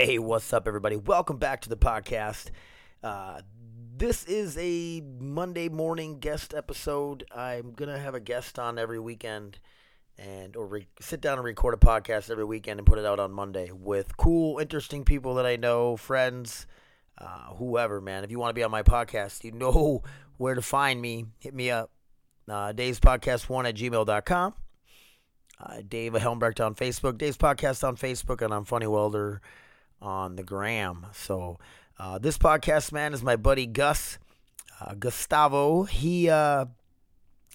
Hey, what's up, everybody? Welcome back to the podcast. Uh, this is a Monday morning guest episode. I'm gonna have a guest on every weekend, and or re- sit down and record a podcast every weekend and put it out on Monday with cool, interesting people that I know, friends, uh, whoever. Man, if you want to be on my podcast, you know where to find me. Hit me up. Uh, Dave's Podcast One at gmail.com. Uh, Dave Helmbrecht on Facebook, Dave's Podcast on Facebook, and I'm Funny Welder on the gram. So uh, this podcast, man, is my buddy Gus uh, Gustavo. He uh,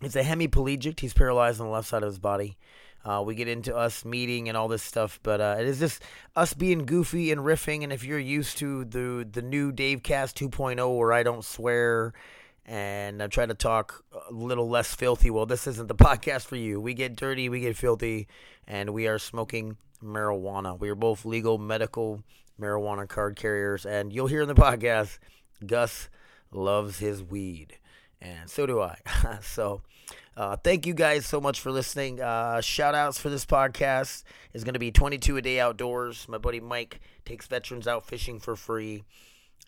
is a hemiplegic. He's paralyzed on the left side of his body. Uh, we get into us meeting and all this stuff, but uh, it is just us being goofy and riffing. And if you're used to the the new Dave Cast 2.0, where I don't swear and I try to talk a little less filthy. Well, this isn't the podcast for you. We get dirty, we get filthy, and we are smoking marijuana. We are both legal medical marijuana card carriers, and you'll hear in the podcast, Gus loves his weed, and so do I. so. Uh, thank you guys so much for listening. Uh, shout outs for this podcast is going to be 22 a day outdoors. My buddy Mike takes veterans out fishing for free.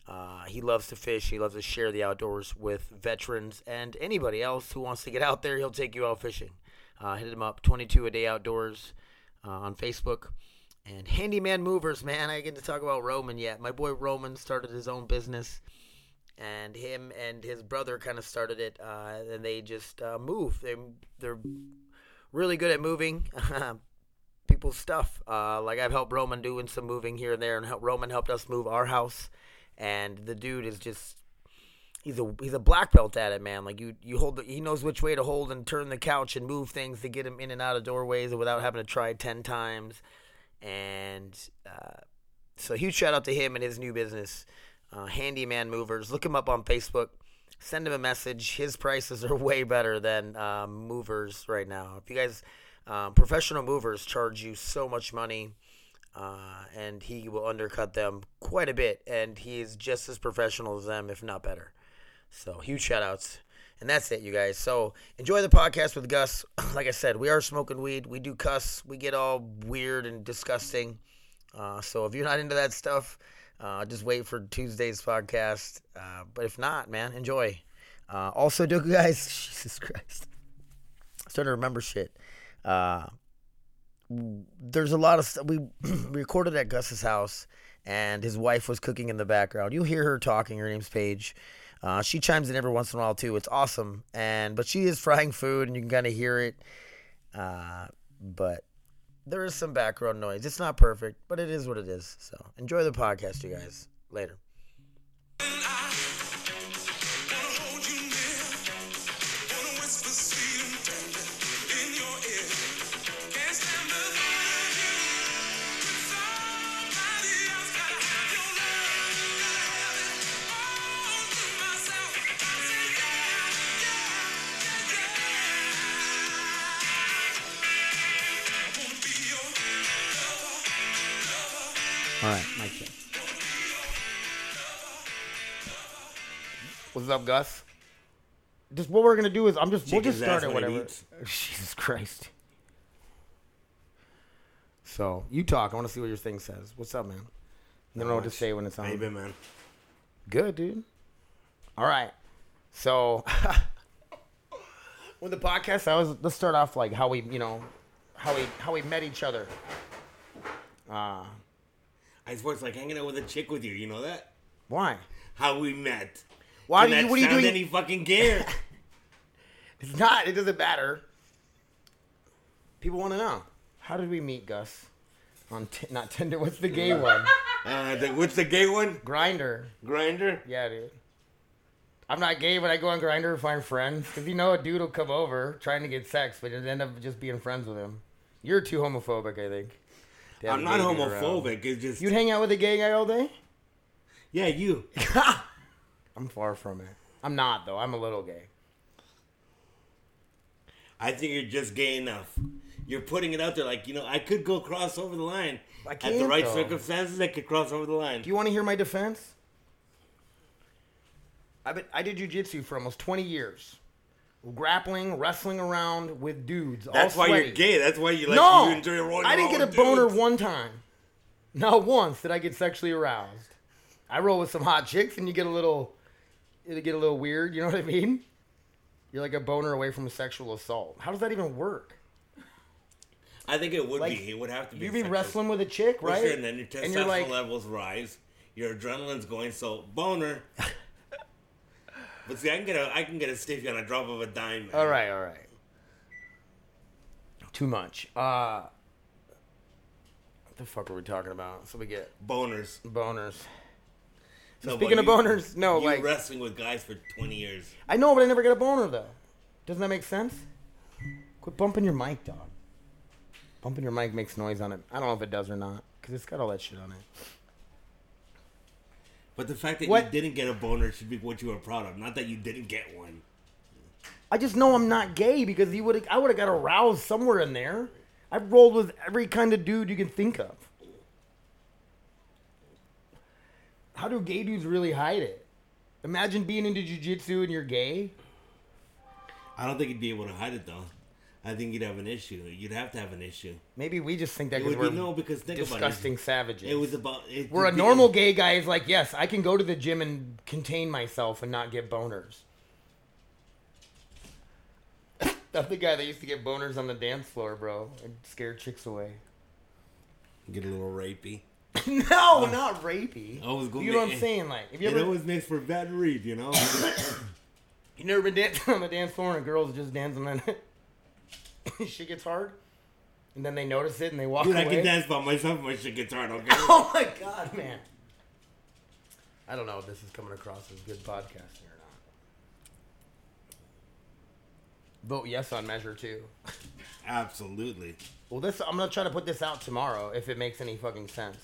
Uh, he loves to fish. He loves to share the outdoors with veterans and anybody else who wants to get out there. He'll take you out fishing. Uh, hit him up, 22 a day outdoors uh, on Facebook. And handyman movers, man. I get to talk about Roman yet. My boy Roman started his own business, and him and his brother kind of started it. Uh, and they just uh, move. They they're really good at moving. people's stuff. Uh, like I've helped Roman doing some moving here and there, and Roman helped us move our house and the dude is just he's a he's a black belt at it, man. Like you you hold the, he knows which way to hold and turn the couch and move things to get him in and out of doorways without having to try ten times. And uh, so huge shout out to him and his new business, uh, Handyman Movers. Look him up on Facebook. Send him a message. His prices are way better than um, movers right now. If you guys, um, professional movers charge you so much money uh, and he will undercut them quite a bit. And he is just as professional as them, if not better. So huge shout outs. And that's it, you guys. So enjoy the podcast with Gus. like I said, we are smoking weed. We do cuss. We get all weird and disgusting. Uh, so if you're not into that stuff, uh, just wait for Tuesday's podcast. Uh, but if not, man, enjoy. Uh, also, do guys, Jesus Christ, I'm starting to remember shit. There's a lot of stuff. We recorded at Gus's house, and his wife was cooking in the background. You'll hear her talking. Her name's Paige. Uh, she chimes in every once in a while too. It's awesome, and but she is frying food, and you can kind of hear it. Uh, but there is some background noise. It's not perfect, but it is what it is. So enjoy the podcast, you guys. Later. What's up, Gus? Just what we're gonna do is I'm just we'll just start ass it when it whatever. eats. Jesus Christ. So you talk. I want to see what your thing says. What's up, man? You don't know what to much. say when it's on. How you been, man? Good, dude. All right. So with the podcast, I was let's start off like how we, you know, how we how we met each other. Uh I suppose it's like hanging out with a chick with you. You know that? why? How we met. Why do you? What are you doing? Any fucking gear? It's not. It doesn't matter. People want to know. How did we meet, Gus? On t- not Tinder. What's the gay one? uh, the, what's the gay one? Grindr. Grindr. Yeah, dude. I'm not gay, but I go on Grindr to find friends. Cause you know a dude will come over trying to get sex, but it end up just being friends with him. You're too homophobic, I think. I'm not dude around. homophobic. It's just You'd hang out with a gay guy all day? yeah, you. I'm far from it. I'm not though. I'm a little gay. I think you're just gay enough. You're putting it out there like you know I could go cross over the line I can at the right though. circumstances. I could cross over the line. Do you want to hear my defense? I been, I did jujitsu for almost 20 years. Grappling, wrestling around with dudes. That's all why sweaty. you're gay. That's why you like no, you enjoy rolling I didn't get a with boner dudes. one time. Not once did I get sexually aroused. I roll with some hot chicks, and you get a little, it'll get a little weird. You know what I mean? You're like a boner away from a sexual assault. How does that even work? I think it would Like, be. It would have to be. You'd be sexual. wrestling with a chick, right? sure, and then your And testosterone like- levels rise. Your adrenaline's going so boner. but see, I can get a I can get a stiffy on a drop of a dime. Man. All right, all right. Too much. Uh, what the fuck are we talking about? So we get boners. boners. No, speaking of you- boners, no, you like wrestling with guys for twenty years. I know, but I never get a boner though. Doesn't that make sense? Quit bumping your mic, dog. Bumping your mic makes noise on it. I don't know if it does or not because it's got all that shit on it. But the fact that What? you didn't get a boner should be what you were proud of, not that you didn't get one. I just know I'm not gay because he would I would have got aroused somewhere in there. I've rolled with every kind of dude you can think of. How do gay dudes really hide it? Imagine being into jujitsu and you're gay. I don't think you'd be able to hide it though. I think you'd have an issue. You'd have to have an issue. Maybe we just think that It because we're be no because think disgusting about savages. it. It was about it, Where a it- normal gay guy is like, yes, I can go to the gym and contain myself and not get boners. That's the guy that used to get boners on the dance floor, bro, and scare chicks away. get a little rapey. no, oh. not rapey. Oh, always go You know what I'm saying? Like, if you It ever, always makes for bad read, you know. you never been dancing on the dance floor and a girl's just dancing and shit gets hard, and then they notice it and they walk Dude, I can dance by myself. My shit gets hard. Okay. Oh my god, man! I don't know if this is coming across as good podcasting or not. Vote yes on measure two. Absolutely. Well, this I'm gonna try to put this out tomorrow if it makes any fucking sense.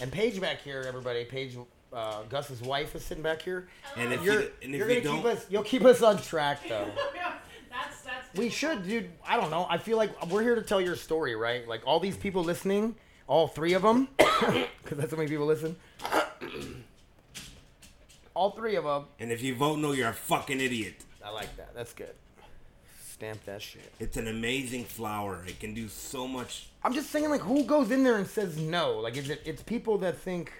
And Paige back here, everybody. Paige, uh, Gus's wife is sitting back here. And if You're, you and if you're you gonna don't, keep us. You'll keep us on track though. that's that's. we should, dude. I don't know. I feel like we're here to tell your story, right? Like all these people listening, all three of them, because that's how many people listen. all three of them. and if you vote no, you're a fucking idiot. I like that. That's good. Stamp that shit. It's an amazing flower. It can do so much. I'm just saying, like, who goes in there and says no? Like, is it? It's people that think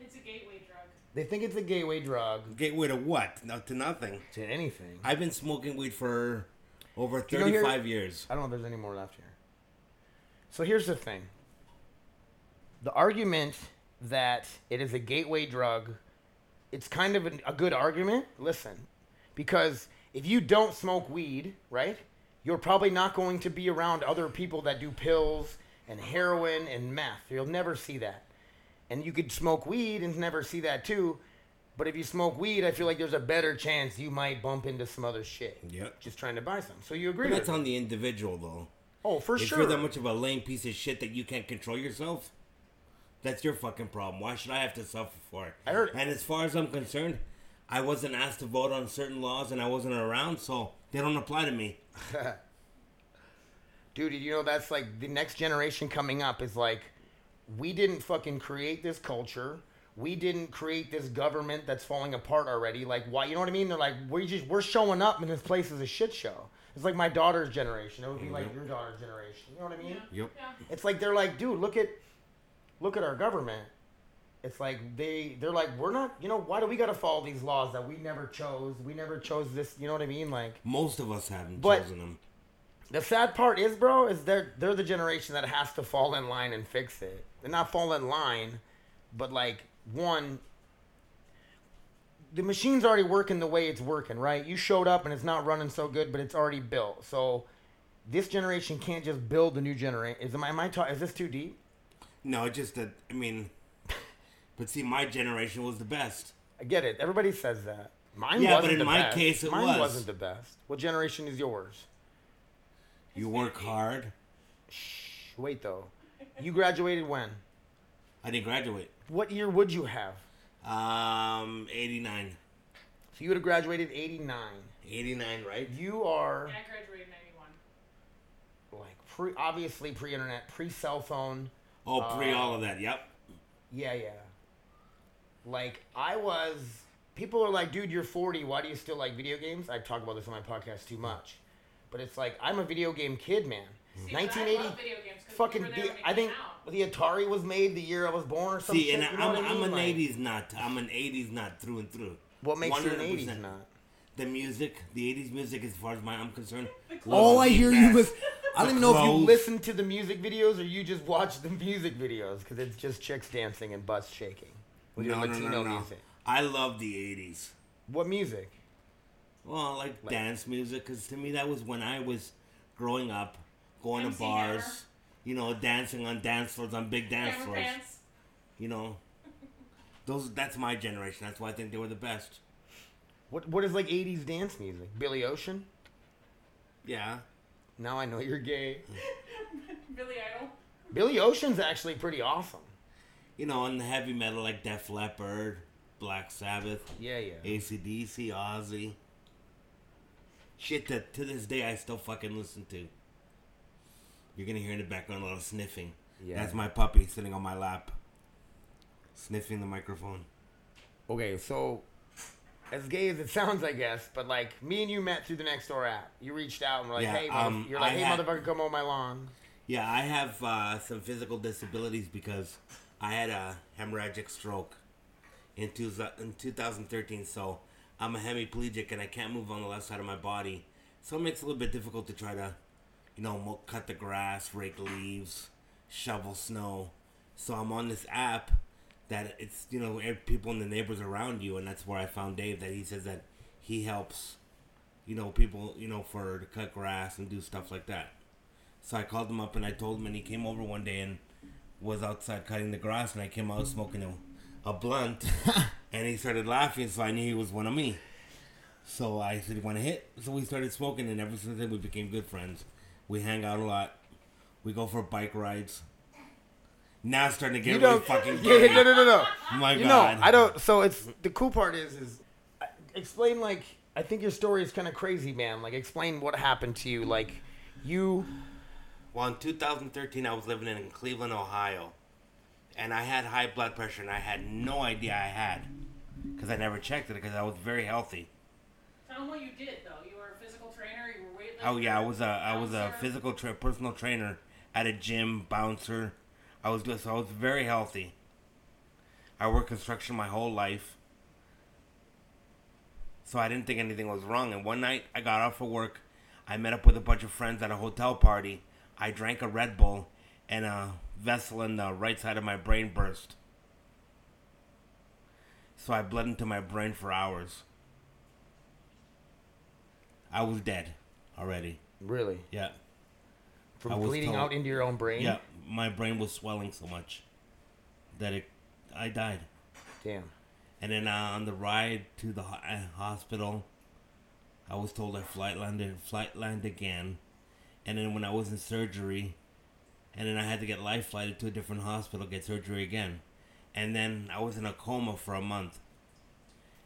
It's a gateway drug. they think it's a gateway drug Gateway to what? No, to nothing. to anything. I've been smoking weed for over you know here- 35 years. I don't know if there's any more left here. So here's the thing. The argument that it is a gateway drug, it's kind of an, a good argument. Listen, because if you don't smoke weed, right, you're probably not going to be around other people that do pills and heroin and meth. You'll never see that. And you could smoke weed and never see that too. But if you smoke weed, I feel like there's a better chance you might bump into some other shit. Yep. Just trying to buy some. So you agree But that's on the individual, though. Oh, for if sure. you're that much of a lame piece of shit that you can't control yourself, that's your fucking problem. Why should I have to suffer for it? I heard- And as far as I'm concerned, I wasn't asked to vote on certain laws, and I wasn't around, so they don't apply to me. Dude, you know that's like the next generation coming up is like, we didn't fucking create this culture. We didn't create this government that's falling apart already. Like, why? You know what I mean? They're like, we just we're showing up, and this place is a shit show. It's like my daughter's generation. It would be like your daughter's generation. You know what I mean? Yep. Yeah. It's like they're like, dude, look at, look at our government. It's like they they're like, we're not. You know, why do we got to follow these laws that we never chose? We never chose this. You know what I mean? Like. Most of us haven't But- chosen them. The sad part is, bro, is they're they're the generation that has to fall in line and fix it. They're not fall in line, but like one, the machine's already working the way it's working, right? You showed up and it's not running so good, but it's already built. So this generation can't just build the new generation. Is am I, am I ta- is this too deep? No, just that, I mean, but see, my generation was the best. I get it. Everybody says that. Mine Yeah, but wasn't in the my best. case, it Mine was. wasn't the best. What generation is yours? You work hard. Shh, Wait though, you graduated when? I didn't graduate. What year would you have? Um, 89. So you would have graduated 89. 89, right? You are Yeah, I graduated '91. like pre obviously pre-internet, pre-cell phone. Oh, pre Uh, all of that, yep. Yeah, yeah. Like I was people are like, "Dude, you're 40. Why do you still like video games?" I talk about this on my podcast too much. But it's like I'm a video game kid, man. See, but I 1980 love video games 'cause fucking. were there The, when I think out. the Atari was made the year I was born or something. See, and you know I'm, what I I'm mean? an Like, '80s nut. I'm an '80s nut through and through. What makes you an '80s nut? The music, the '80s music, as far as my I'm concerned. All I the hear you best. with. I don't even know if you listen to the music videos or you just watch the music videos because it's just chicks dancing and butts shaking with your No, no, Latino no, no. music. I love the '80s. What music? Well, like, dance music, because to me that was when I was growing up, going MC to bars, Hammer. you know, dancing on dance floors, on big dance Hammer floors. pants. You know, those that's my generation. That's why I think they were the best. What What is like '80s dance music? Billy Ocean. Yeah, Now I know you're gay. Billy Idol. Billy Ocean's actually pretty awesome. You know, and the heavy metal like Def Leppard, Black Sabbath, Yeah, yeah. ACDC, Ozzy. Shit that to this day I still fucking listen to. You're gonna hear in the background a lot of sniffing. Yeah. That's my puppy sitting on my lap, sniffing the microphone. Okay, so as gay as it sounds, I guess, but like me and you met through the next door app. You reached out and were like, Yeah, "Hey, mother-" um, you're like, I hey, had- motherfucker, come on my lawn." Yeah, I have uh, some physical disabilities because I had a hemorrhagic stroke in, two, in 2013. So I'm a hemiplegic and I can't move on the left side of my body. So it makes it a little bit difficult to try to, you know, cut the grass, rake leaves, shovel snow. So I'm on this app that it's, you know, people and the neighbors around you. And that's where I found Dave that he says that he helps, you know, people, you know, for to cut grass and do stuff like that. So I called him up and I told him, and he came over one day and was outside cutting the grass, and I came out smoking a, a blunt, and he started laughing, so I knew he was one of me. So I said, "You want to hit?" So we started smoking, and ever since then we became good friends. We hang out a lot. We go for bike rides. Now it's starting to get You really fucking Yeah, no, no, no, no. My you God. know, I don't. So it's the cool part is is explain like I think your story is kind of crazy, man. Like explain what happened to you. Like you. Well, in 2013, I was living in Cleveland, Ohio, and I had high blood pressure, and I had no idea I had because I never checked it because I was very healthy. Tell them what you did though. You were a physical trainer. You were weightlifter. Oh yeah, I was a I was a physical tra- personal trainer at a gym, bouncer. I was just I was very healthy. I worked construction my whole life, so I didn't think anything was wrong. And one night I got off of work, I met up with a bunch of friends at a hotel party. I drank a Red Bull, and a vessel in the right side of my brain burst. So I bled into my brain for hours. I was dead already. Really? Yeah. From bleeding told- out into your own brain? Yeah, my brain was swelling so much that it, I died. Damn. And then uh, on the ride to the ho- uh, hospital, I was told I flight landed, flight landed again. And then when I was in surgery, and then I had to get life flighted to a different hospital, get surgery again. And then I was in a coma for a month.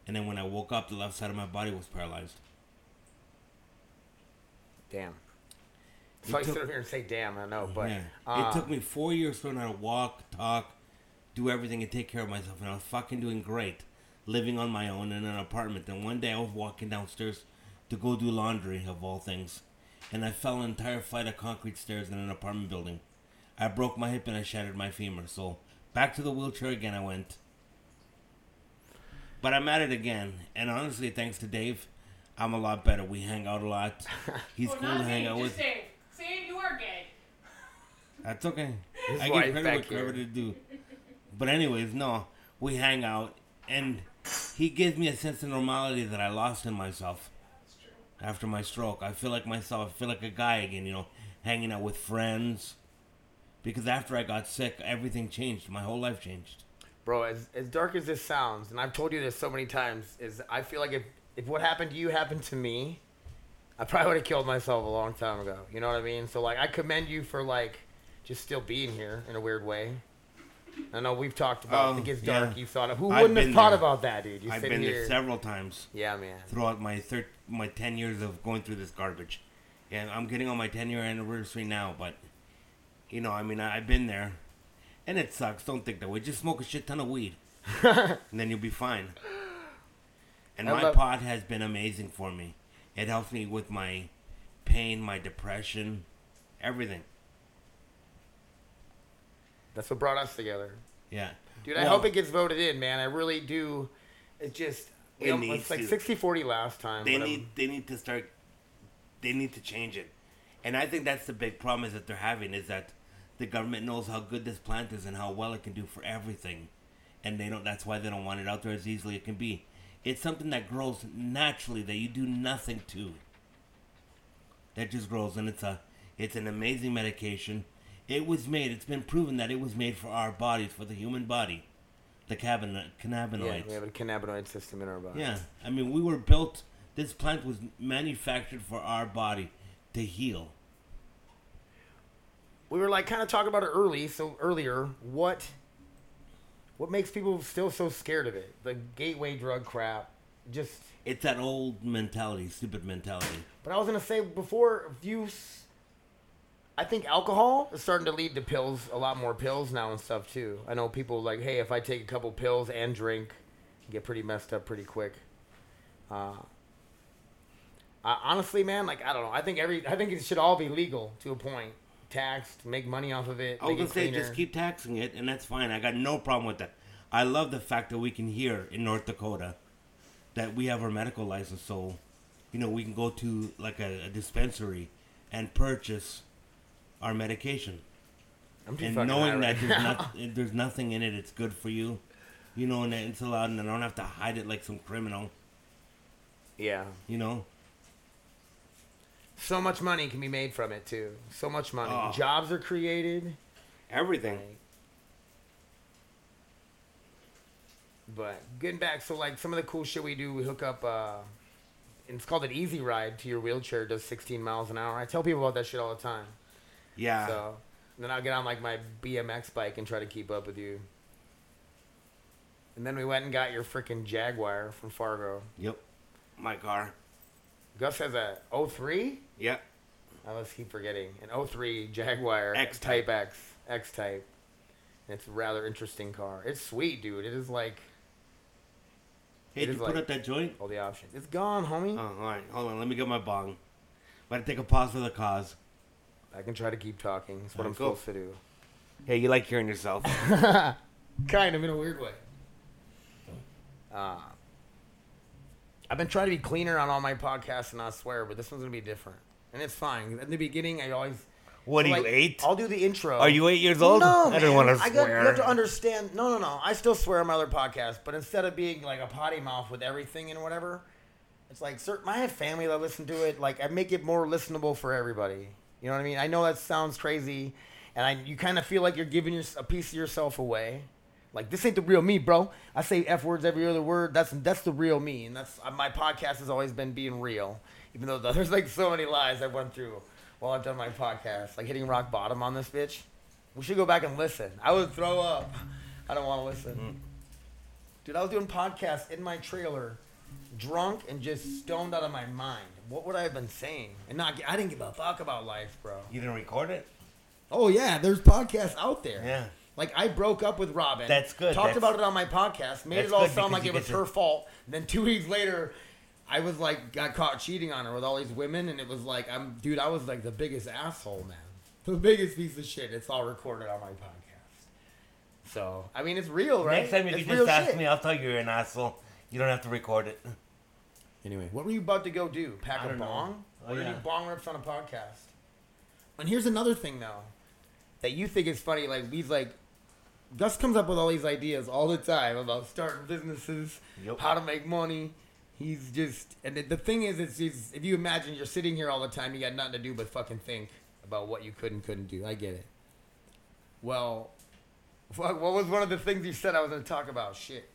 And then when I woke up, the left side of my body was paralyzed. Damn. So I took- sit here and say, "Damn," I know, but yeah. uh, it took me four years to learn how to walk, talk, do everything, and take care of myself. And I was fucking doing great, living on my own in an apartment. And one day I was walking downstairs to go do laundry, of all things, and I fell an entire flight of concrete stairs in an apartment building. I broke my hip and I shattered my femur. So back to the wheelchair again I went. But I'm at it again, and honestly, thanks to Dave, I'm a lot better. We hang out a lot. He's Well, cool to hang out with. Dave. See, you are gay. That's okay. His I get give credit back what credit here. to do. But anyways, no, we hang out, and he gives me a sense of normality that I lost in myself That's true. After my stroke. I feel like myself. I feel like a guy again. You know, hanging out with friends. Because after I got sick, everything changed. My whole life changed. bro, as as dark as this sounds, and I've told you this so many times, is I feel like if if what happened to you happened to me, I probably would have killed myself a long time ago. You know what I mean? So like, I commend you for like just still being here in a weird way. I know we've talked about Oh, it um, gets yeah. dark. You thought of who I've wouldn't have thought there. about that, dude? You I've been here. there several times yeah, man. throughout my thir- my ten years of going through this garbage, and I'm getting on my ten year anniversary now. But you know, I mean, I, I've been there, and it sucks. Don't think that way. Just smoke a shit ton of weed, and then you'll be fine. And I my love- pot has been amazing for me. It helps me with my pain, my depression, everything. That's what brought us together. Yeah. Dude, I Well, hope it gets voted in, man. I really do. It's just It it needs it's like to. 60-40 last time. They but I'm- need they need to start. They need to change it, and I think that's the big problem is that they're having is that the government knows how good this plant is and how well it can do for everything, and they don't. That's why they don't want it out there as easily as it can be. It's something that grows naturally that you do nothing to. That just grows, and it's a it's an amazing medication. It was made. It's been proven that it was made for our bodies, for the human body, the cabin, yeah, we have a cannabinoid system in our body. Yeah, I mean, we were built. This plant was manufactured for our body to heal. we were like kind of talking about it early, so earlier, what what makes people still so scared of it? The gateway drug crap. Just It's that old mentality, stupid mentality. but I was gonna say before use I think alcohol is starting to lead to pills, a lot more pills now and stuff too. I know people like, hey, if I take a couple pills and drink, get pretty messed up pretty quick. Uh, I, honestly, man, like I don't know. I think every, I think it should all be legal to a point, taxed, make money off of it. I was gonna say, cleaner. just keep taxing it, and that's fine. I got no problem with that. I love the fact that we can hear in North Dakota that we have our medical license, so you know we can go to like a, a dispensary and purchase our medication. I'm too and knowing that right there's, not, there's nothing in it, it's good for you. You know, and that it's allowed, and I don't have to hide it like some criminal. yeah, You know, so much money can be made from it too. So much money. Oh. Jobs are created. everything. But getting back, so like some of the cool shit we do, we hook up. uh It's called an easy ride to your wheelchair. It does 16 miles an hour. I tell people about that shit all the time. Yeah. So then I'll get on like my BMX bike and try to keep up with you. And then we went and got your freaking Jaguar from Fargo. Yep. My car. Gus has a 03? Yep. I always keep forgetting. An 03 Jaguar X Type X. X Type. It's a rather interesting car. It's sweet, dude. It is like Hey, did you put like- up that joint? all the options. It's gone, homie. Oh, all right. Hold on. Let me get my bong. Gotta take a pause for the cause. I can try to keep talking. That's what I'm cool. supposed to do. Hey, you like hearing yourself? kind of in a weird way. Uh, I've been trying to be cleaner on all my podcasts and not swear, but this one's gonna be different, and it's fine. In the beginning, I always what are like, you eight? I'll do the intro. Are you eight years old? No, I man. don't want to I swear. got, you have to understand. No, no, no. I still swear on my other podcast, but instead of being like a potty mouth with everything and whatever, it's like certain. I have family that listen to it. Like I make it more listenable for everybody. You know what I mean? I know that sounds crazy, and I you kind of feel like you're giving your, a piece of yourself away. Like this ain't the real me, bro. I say f words every other word. That's that's the real me, and that's uh, my podcast has always been being real. Even though there's like so many lies I've went through while I've done my podcast, like hitting rock bottom on this bitch. We should go back and listen. I would throw up. I don't want to listen. Dude, I was doing podcasts in my trailer, drunk and just stoned out of my mind. What would I have been saying? And not, I didn't give a fuck about life, bro. You didn't record it? Oh yeah, there's podcasts out there. Yeah. Like I broke up with Robin. That's good. Talked That's- about it on my podcast. Made it all sound like it was to- her fault. Then two weeks later, I was like got caught cheating on her with all these women, and it was like I'm dude. I was like the biggest asshole, man. The biggest piece of shit. It's all recorded on my podcast. So I mean, it's real, right? Next time you it's can just ask shit. me, I'll tell you you're an asshole. You don't have to record it. Anyway, what were you about to go do? Pack I a don't know. bong? Oh, or yeah. do bong rips on a podcast? And here's another thing though, that you think is funny. Like we've like, Gus comes up with all these ideas all the time about starting businesses, Yep. how to make money. He's just, and the, the thing is, it's, it's if you imagine you're sitting here all the time, you got nothing to do but fucking think about what you could and couldn't do. I get it. Well, what, what was one of the things you said I was going to talk about? Shit.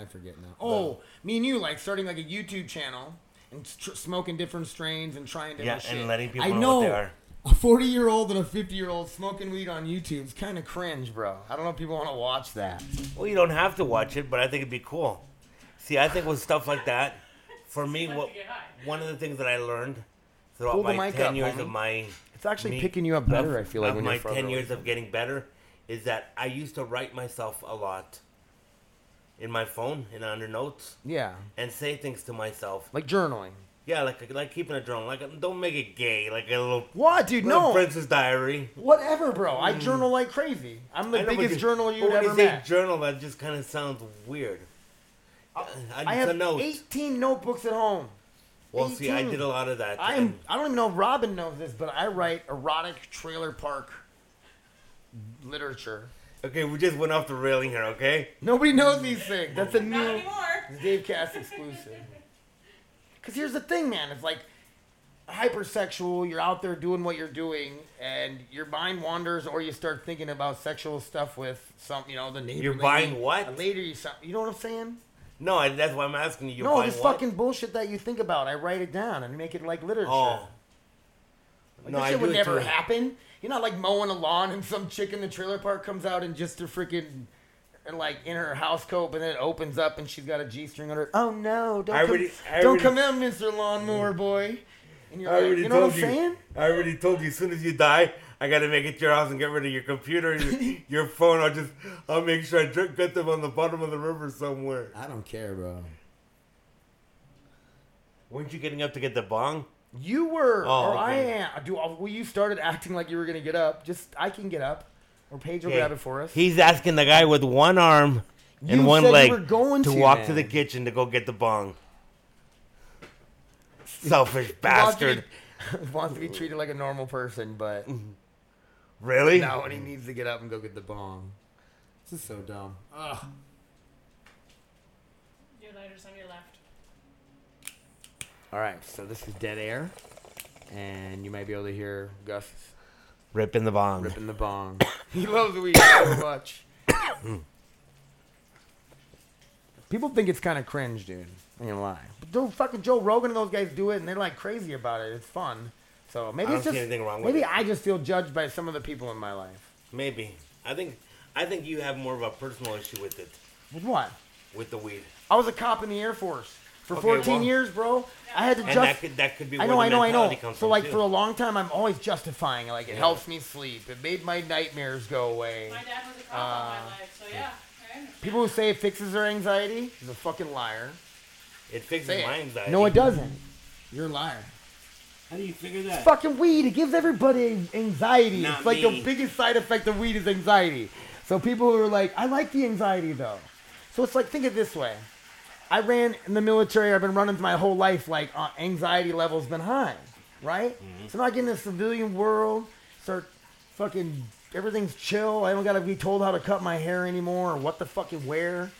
I forget now. Oh, me and you like starting like a YouTube channel and tr- smoking different strains and trying different Yeah, different and letting people I know know what they are. a 40 year old and a 50 year old smoking weed on YouTube is kind of cringe, bro. I don't know if people want to watch that. Well, you don't have to watch it, but I think it'd be cool. See, I think with stuff like that, for me, what to get high. one of the things that I learned throughout Pull my ten up, years homie. of my It's actually me- picking you up better, of- I feel like, of when my you're ten years of getting better is that I used to write myself a lot in my phone and under notes Yeah. and say things to myself. Like journaling. Yeah, like like keeping a journal. Like don't make it gay. Like a little, What, dude? little No. Princess Diary. Whatever, bro. I mm. journal like crazy. I'm the I know, biggest you- when ever you say met. Journal that just kind of sounds weird. I, I need have know. 18 notebooks at home. Well, see, I did a lot of that. I'm. I don't even know if Robin knows this, but I write erotic trailer park literature. Okay, we just went off the railing here. Okay. Nobody knows these things. That's a Not new anymore. Dave Cast exclusive. Because here's the thing, man. It's like hypersexual. You're out there doing what you're doing, and your mind wanders, or you start thinking about sexual stuff with some, you know, the neighbor. You're lady. buying what? A lady, you, sound- you know what I'm saying? No, I, that's why I'm asking you. You're no, buying this what? fucking bullshit that you think about. I write it down and make it like literature. Oh. Like, no, that I shit do would it never too. happen. You're not like mowing a lawn and some chick in the trailer park comes out and just a freaking and like in her house coat, and then it opens up and she's got a g string on her. Oh no! Don't I come, already- I don't already- come in, Mister Lawnmower mm. Boy. And you're I like, already you know told what I'm you. saying? I already told you. As soon as you die, I gotta make it to your house and get rid of your computer, your, your phone. I'll just, I'll make sure I drink, get them on the bottom of the river somewhere. I don't care, bro. Weren't you getting up to get the bong? You were, Oh, or I am. Do well, you started acting like you were gonna get up? Just I can get up, or Paige will Okay. grab it for us. He's asking the guy with one arm and You one said you leg were going to, walk to the kitchen to go get the bong. Selfish He wants to bastard. be- wants to be treated like a normal person, but Really? now when he needs to get up and go get the bong. This is so dumb. Ugh. Your lighter's on your left. All right, so this is dead air, and you might be able to hear Gus Ripping the bong. ripping the bong. he loves weed so much. People think it's kind of cringe, dude. I'm gonna lie. But dude, fucking Joe Rogan and those guys do it, and they're like crazy about it. It's fun. So maybe I it's don't see just anything wrong with maybe it. I just feel judged by some of the people in my life. Maybe. I think, I think you have more of a personal issue with it, With what? with the weed. I was a cop in the Air Force for Okay, 14 well- years, bro. I had to just. that could, that could be I know, the I know, I know. mentality comes So like too. for a long time, I'm always justifying. Like it Yeah. helps me sleep. It made my nightmares go away. My dad was a cop all Uh, my life, so yeah. I understand. People who say it fixes their anxiety is a fucking liar. It fixes Say my it. anxiety. No, it doesn't. You're a liar. How do you figure that? It's Fucking weed. It gives everybody anxiety. Not it's like me. the biggest side effect of weed is anxiety. So people who are like, I like the anxiety though. So it's like, think of it this way. I ran in the military. I've been running my whole life. Like uh, anxiety levels been high, right? Mm-hmm. So now I get in the civilian world, start fucking everything's chill. I don't gotta be told how to cut my hair anymore or what to fucking wear.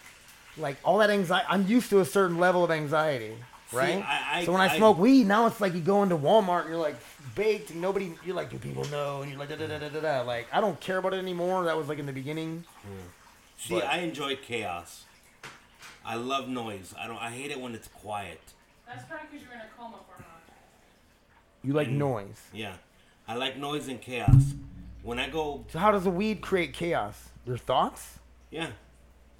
Like all that anxiety, I'm used to a certain level of anxiety, right? I- I- so when I, I- smoke weed, now it's like you go into Walmart and you're like baked and nobody, you're like, do people know? And you're like, da da da da da da. Like I don't care about it anymore. That was like in the beginning. See, But- I enjoy chaos. I love noise. I don't. I hate it when it's quiet. That's probably because you're in a coma for a month. You like mm. noise. Yeah, I like noise and chaos. When I go, So how does the weed create chaos? Your thoughts? yeah,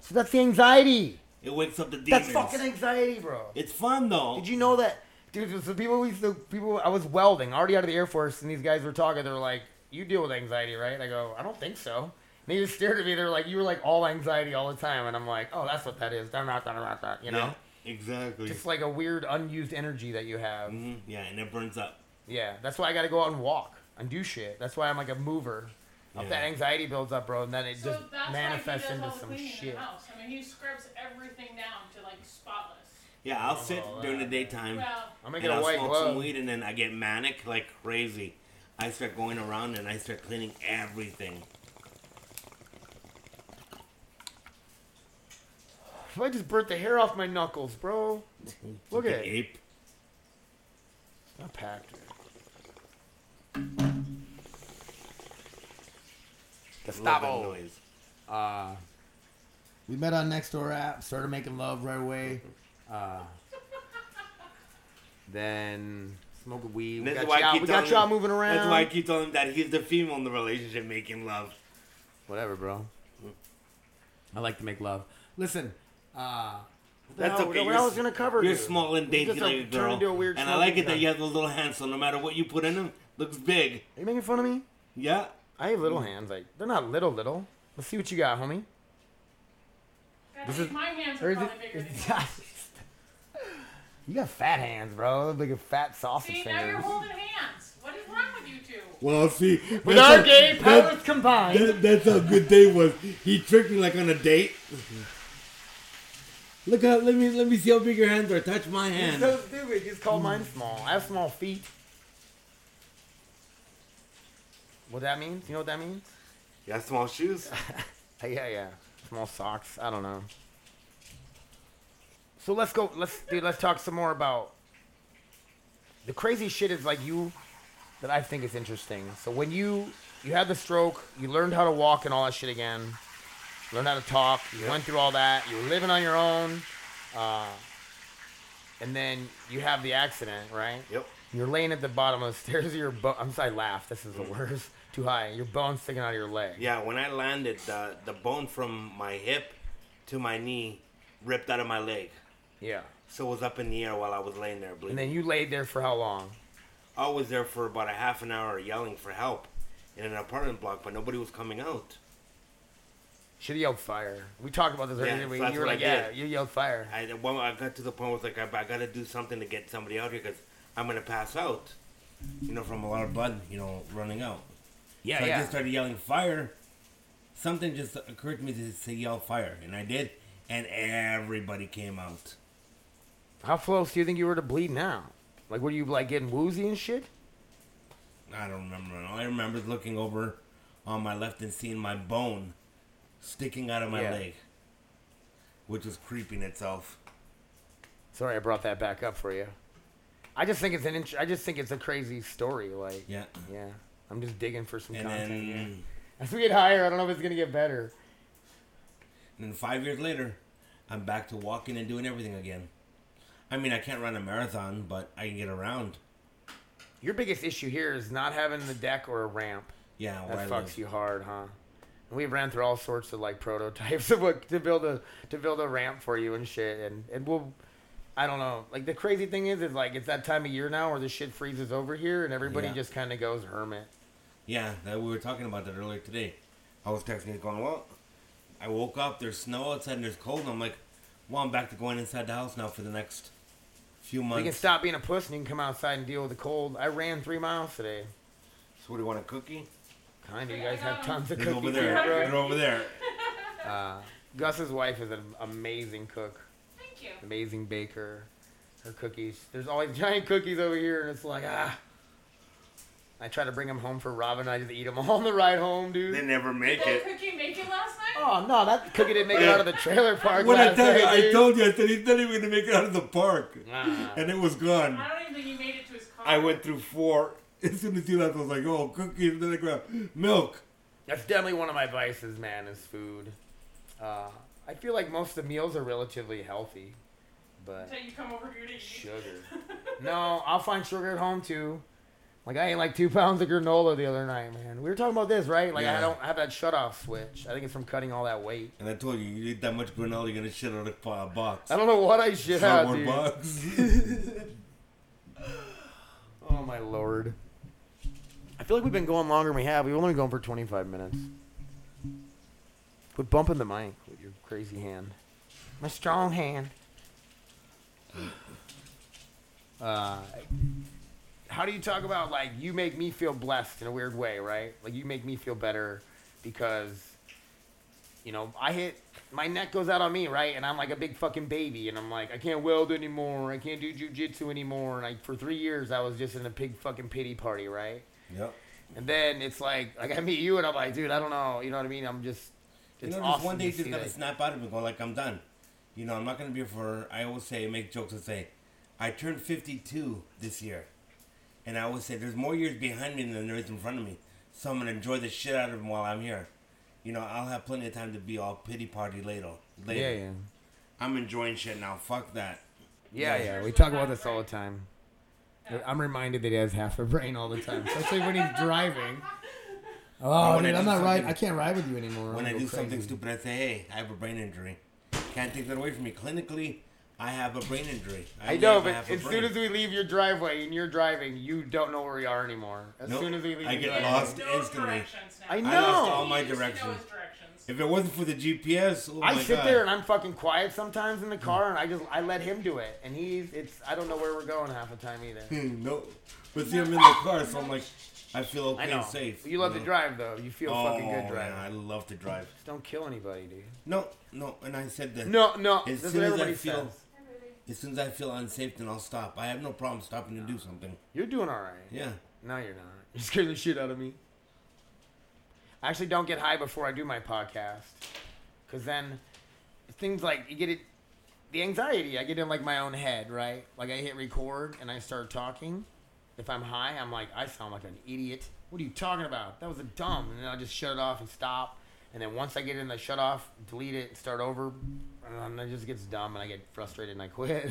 So that's the anxiety. it wakes up the demons. That's fucking anxiety, bro. It's fun though. Did you know that, dude? So people used to people. I was welding, already out of the Air Force, and these guys were talking. They were like, "You deal with anxiety, right?" I go, "I don't think so." And they just stared at me. They're like, "You were like all anxiety all the time," and I'm like, "Oh, that's what that is." Da- da- da- da- da, You know, Yeah, exactly. just like a weird unused energy that you have. hmm Yeah, and it burns up. Yeah, that's why I got to go out and walk and do shit. That's why I'm like a mover. Up Yeah. that anxiety builds up, bro, and then it So just that's manifests why he into does all the some cleaning in the house. I mean, he scrubs everything down to like spotless. Yeah, I'll sit during the daytime Well, I'm making and a I'll white smoke some weed, and then I get manic like crazy. I start going around and I start cleaning everything. I just burnt the hair off my knuckles, bro. Look at it. ape. Not packed. That Gustavo. noise. Uh, we met on Nextdoor app. Started making love right away. Uh, Then smoking weed. We That's got why you I out, keep we got you out him- moving around. That's why I keep telling him that he's the female in the relationship making love. Whatever, bro. I like to make love. Listen, uh, That's No, okay. what You're, I was gonna cover, You're dude. small and dainty just a- like a turned girl, into a weird and I like it smoking that you have those little hands. So no matter what you put in them, looks big. Are you making fun of me? Yeah. I have little hands. Like they're not little, little. Let's see what you got, homie. God, This is- my hands Or are is probably it- bigger than yours. You got fat hands, bro. Like a fat sausage See, now you're holding hands. What is wrong with you two? Well, see, With that's our how- gay that- powers combined. that- that's how good day was. He tricked me like on a date. Look how let me let me see how big your hands are. Touch my You're hand. so stupid. Just call mine mm. small. I have small feet. What that means? You know what that means? You got small shoes. Yeah, yeah. Small socks. I don't know. So let's go. Let's dude. Let's talk some more about the crazy shit. Is like you that I think is interesting. So when you you had the stroke, you learned how to walk and all that shit again. Learned how to talk. You went through all that. You were living on your own. Uh, and then you have the accident, right? Yep. You're laying at the bottom of the stairs your bone. I'm sorry, laugh. This is the worst. Too high. Your bone sticking out of your leg. Yeah, when I landed, the the bone from my hip to my knee ripped out of my leg. Yeah. So it was up in the air while I was laying there bleeding. And then you laid there for how long? I was there for about a half an hour yelling for help in an apartment block, but nobody was coming out. Should have yelled fire. We talked about this Yeah, earlier. so that's you were what like, yeah, you yelled fire. I well, I got to the point where I was like I, I got to do something to get somebody out here because I'm gonna pass out. You know, from a lot of blood, you know, running out. Yeah, so I just started yelling fire. Something just occurred to me to say yell fire, and I did, and everybody came out. How close do you think you were to bleeding out? Like, were you like getting woozy and shit? I don't remember. All I remember is looking over on my left and seeing my bone sticking out of my Yeah. leg, which was creeping itself. Sorry, I brought that back up for you. I just think it's an. Int- I just think it's a crazy story. Like, Yeah. yeah, I'm just digging for some And content. then. As we get higher, I don't know if it's gonna get better. and then five years later, I'm back to walking and doing everything again. I mean, I can't run a marathon, but I can get around. Your biggest issue here is not having the deck or a ramp. Yeah, That fucks you hard, huh? We ran through all sorts of like prototypes of what to build a to build a ramp for you and shit, and and we'll. I don't know. Like the crazy thing is, is like it's that time of year now where the shit freezes over here, and everybody Yeah. just kind of goes hermit. Yeah, that we were talking about that earlier today. I was texting, going, "Well, I woke up. There's snow outside and there's cold." And I'm like, "Well, I'm back to going inside the house now for the next few months." You can stop being a puss and you can come outside and deal with the cold. I ran three miles today. So, what do you want a cookie? Kind of. You guys have tons of They're cookies over there. here, They're bro. over there. Uh, Gus's wife is an amazing cook, Thank you. amazing baker. Her cookies. There's always giant cookies over here, and it's like ah. I try to bring them home for Robin. I just eat them all on the ride home, dude. They never make it. Did it. that cookie make it last night? Oh no, that cookie didn't make it out of the trailer park. When I last tell you, night, I dude. told you, I said he's not even gonna make it out of the park, Nah. and it was gone. I don't even think he made it to his car. I went through four. As soon as he left, I was like, "Oh, cookies!" Then I grabbed milk. That's definitely one of my vices, man. Is food. Uh, I feel like most of the meals are relatively healthy, but Until you come over here to eat. sugar. no, I'll find sugar at home too. Like I ate like two pounds of granola the other night, man. We were talking about this, right? Like I don't have that shut off switch. I think it's from cutting all that weight. And I told you, you eat that much granola, you're gonna shit out of a uh, box. I don't know what I should have, Cardboard dude. box. Oh my lord. I feel like we've been going longer than we have. We've only been going for 25 minutes. Quit bumping the mic with your crazy hand. My strong hand. Uh, how do you talk about like you make me feel blessed in a weird way, right? Like you make me feel better because you know I hit my neck goes out on me, right? And I'm like a big fucking baby, and I'm like I can't weld anymore, I can't do jujitsu anymore, and I for three years I was just in a big fucking pity party, right? Yep. And then it's like like I meet you, and I'm like, dude, I don't know, you know what I mean? I'm just You it's know, awesome just one day you just gotta snap out of it, go like I'm done. You know, I'm not gonna be here for. I always say, make jokes and say, I turned 52 this year, and I always say there's more years behind me than there is in front of me. So I'm gonna enjoy the shit out of them while I'm here. You know, I'll have plenty of time to be all pity party later. later. Yeah, yeah. I'm enjoying shit now. Fuck that. Yeah, Yeah. yeah. We talk about this all the time. I'm reminded that he has half a brain all the time, especially when he's driving. Oh, when I dude, I'm not right. I can't ride with you anymore. When I'm I do go something stupid, I say, "Hey, I have a brain injury." Can't take that away from me. Clinically, I have a brain injury. I know, but have a as soon as we leave your driveway and you're driving, you don't know where we are anymore. As Nope. soon as we leave I get driveway. lost knows instantly. I know. I lost all my to know directions. If it wasn't for the GPS, oh I sit God. there and I'm fucking quiet sometimes in the car, and I just I let him do it, and he's it's I don't know where we're going half the time either. no, but see, I'm in the car, so I'm like, I feel okay I know. and safe. You love know? to drive though. You feel Oh, fucking good oh, man, driving. I love to drive. Just don't kill anybody, dude. No, no, and I said that. No, no. As soon what as I feel- says. As soon as I feel unsafe, then I'll stop. I have no problem stopping to do something. You're doing all right. Yeah. No, you're not. You scared the shit out of me. I actually don't get high before I do my podcast, because then things like you get it, the anxiety. I get in like my own head, right? Like I hit record and I start talking. If I'm high, I'm like I sound like an idiot. What are you talking about? That was a dumb. And then I'll just shut it off and stop. And then once I get in the shut off, delete it, and start over, and then it just gets dumb and I get frustrated and I quit.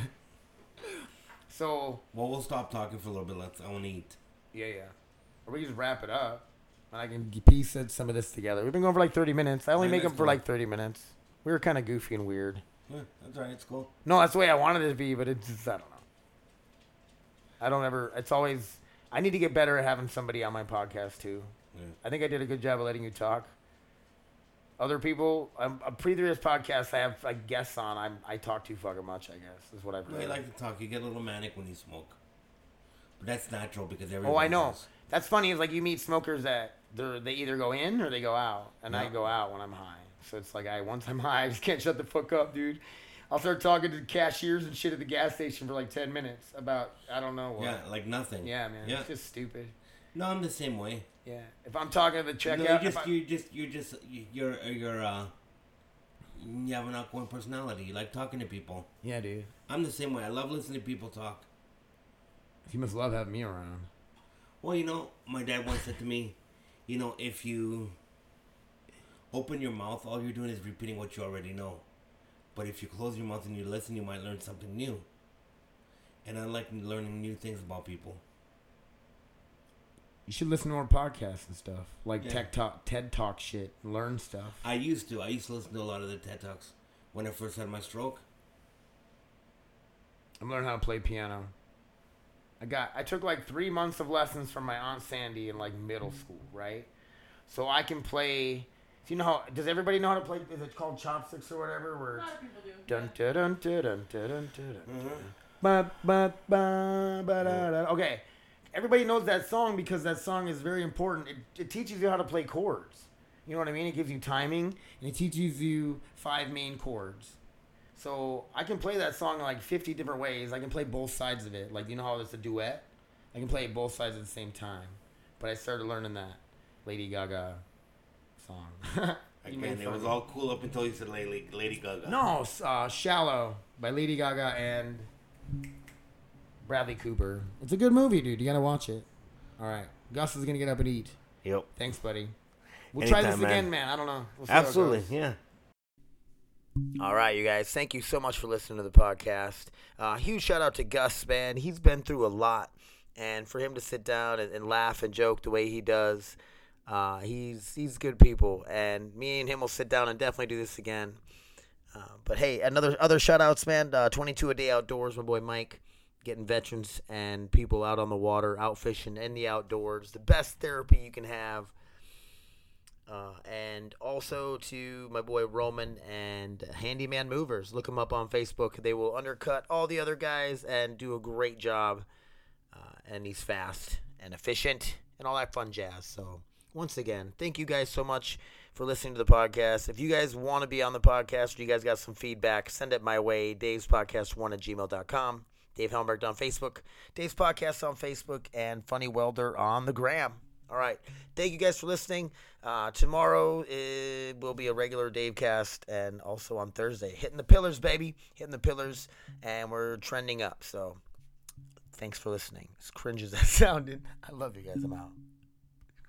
so Well, we'll stop talking for a little bit. Let's. I to eat. yeah, yeah. Or we can just wrap it up. And I can piece it- some of this together. We've been going for like 30 minutes. I only make them for cool. like 30 minutes. We were kind of goofy and weird. Yeah, that's right. It's cool. No, that's the way I wanted it to be, but it's just, I don't know. I don't ever, it's always, I need to get better at having somebody on my podcast too. Yeah. I think I did a good job of letting you talk. Other people, um, a previous podcast I have like guests on, I'm, I talk too fucking much, I guess, is what I've heard. you like to talk. You get a little manic when you smoke. But that's natural because everyone. Oh. I know. does. That's funny. Is like you meet smokers that they they either go in or they go out, and I go out when I'm high. So it's like I once I'm high, I just can't shut the fuck up, dude. I'll start talking to cashiers and shit at the gas station for like ten minutes about I don't know what. Yeah, like nothing. Yeah, man. Yeah. It's just stupid. No, I'm the same way. Yeah. If I'm talking to the No, checkout, you just, I- you just, you're just, you're, you're, uh, you have an outgoing personality. You like talking to people. yeah, dude. I'm the same way. I love listening to people talk. You must love having me around. Well, you know, my dad once said to me, you know, if you open your mouth, all you're doing is repeating what you already know. But if you close your mouth and you listen, you might learn something new. And I like learning new things about people. You should listen to our podcasts and stuff, like Yeah. tech talk, TED Talk shit, learn stuff. I used to. I used to listen to a lot of the TED Talks when I first had my stroke. I'm learning how to play piano. I got I took like three months of lessons from my aunt Sandy in like middle school, right? So I can play. Do you know how? Does everybody know how to play? Is it called chopsticks or whatever? A Where lot of people do. dun dun dun dun dun dun dun dun. Mhm. Ba, ba, ba, ba, da, da. Okay, everybody knows that song because that song is very important. It, it teaches you how to play chords. You know what I mean? It gives you timing and it teaches you five main chords. So I can play that song like 50 different ways. I can play both sides of it. Like, you know how it's a duet? I can play it both sides at the same time. But I started learning that Lady Gaga song. You made Again, it was all cool up until you said Lady, Lady Gaga. No, uh, Shallow by Lady Gaga and Bradley Cooper. It's a good movie, dude. You gotta watch it. All right, Gus is gonna get up and eat. Yep. Thanks, buddy. We'll try this Anytime, man. again, man. I don't know. We'll see how it Absolutely. goes. Yeah. All right, you guys. Thank you so much for listening to the podcast. Uh, huge shout out to Gus, man. He's been through a lot, and for him to sit down and, and laugh and joke the way he does, uh, he's he's good people. And me and him will sit down and definitely do this again. Uh, but hey, another other shout outs, man. Uh, 22 a day outdoors, my boy Mike, getting veterans and people out on the water, out fishing in the outdoors. The best therapy you can have. Uh, and also to my boy Roman and Handyman Movers. Look them up on Facebook. They will undercut all the other guys and do a great job. Uh, and he's fast and efficient and all that fun jazz. So, once again, thank you guys so much for listening to the podcast. If you guys want to be on the podcast or you guys got some feedback, send it my way. Dave's Podcast1 at gmail.com. Dave Helmberg on Facebook. Dave's Podcast on Facebook. And Funny Welder on the gram. All right. Thank you guys for listening. Uh, tomorrow it will be a regular Dave cast and also on Thursday. Hitting the pillars, baby. Hitting the pillars. And we're trending up. So thanks for listening. As cringe as that sounded, I love you guys. I'm out.